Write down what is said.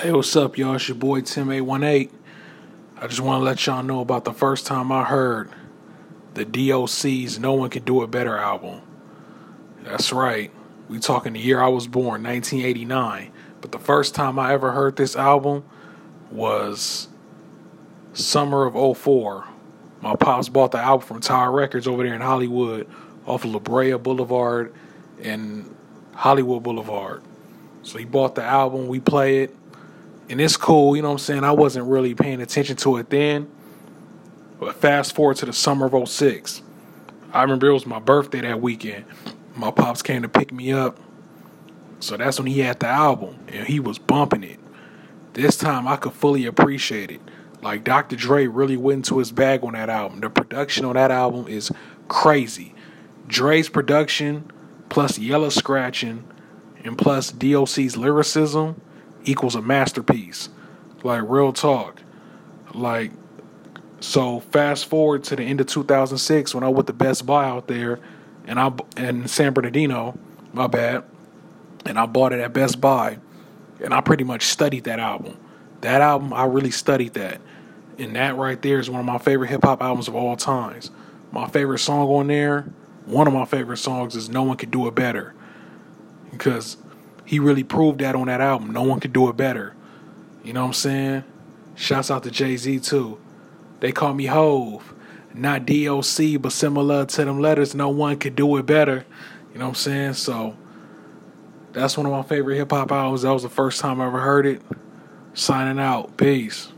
Hey, what's up, y'all? It's your boy Tim818. I just want to let y'all know about the first time I heard the DOC's No One Can Do It Better album. That's right. We talking the year I was born, 1989. But the first time I ever heard this album was summer of 04. My pops bought the album from Tower Records over there in Hollywood off of La Brea Boulevard and Hollywood Boulevard. So he bought the album, we play it and it's cool, you know what I'm saying? I wasn't really paying attention to it then. But fast forward to the summer of 06. I remember it was my birthday that weekend. My pops came to pick me up. So that's when he had the album and he was bumping it. This time I could fully appreciate it. Like Dr. Dre really went into his bag on that album. The production on that album is crazy. Dre's production plus Yella scratching and plus DOC's lyricism equals a masterpiece. Like real talk. Like so fast forward to the end of 2006 when I went to Best Buy out there and I in San Bernardino, my bad. And I bought it at Best Buy and I pretty much studied that album. That album I really studied that. And that right there is one of my favorite hip hop albums of all times. My favorite song on there, one of my favorite songs is No One Could Do It Better. Because he really proved that on that album. No one could do it better. You know what I'm saying? Shouts out to Jay Z too. They call me Hove, not DOC, but similar to them letters. No one could do it better. You know what I'm saying? So that's one of my favorite hip hop albums. That was the first time I ever heard it. Signing out. Peace.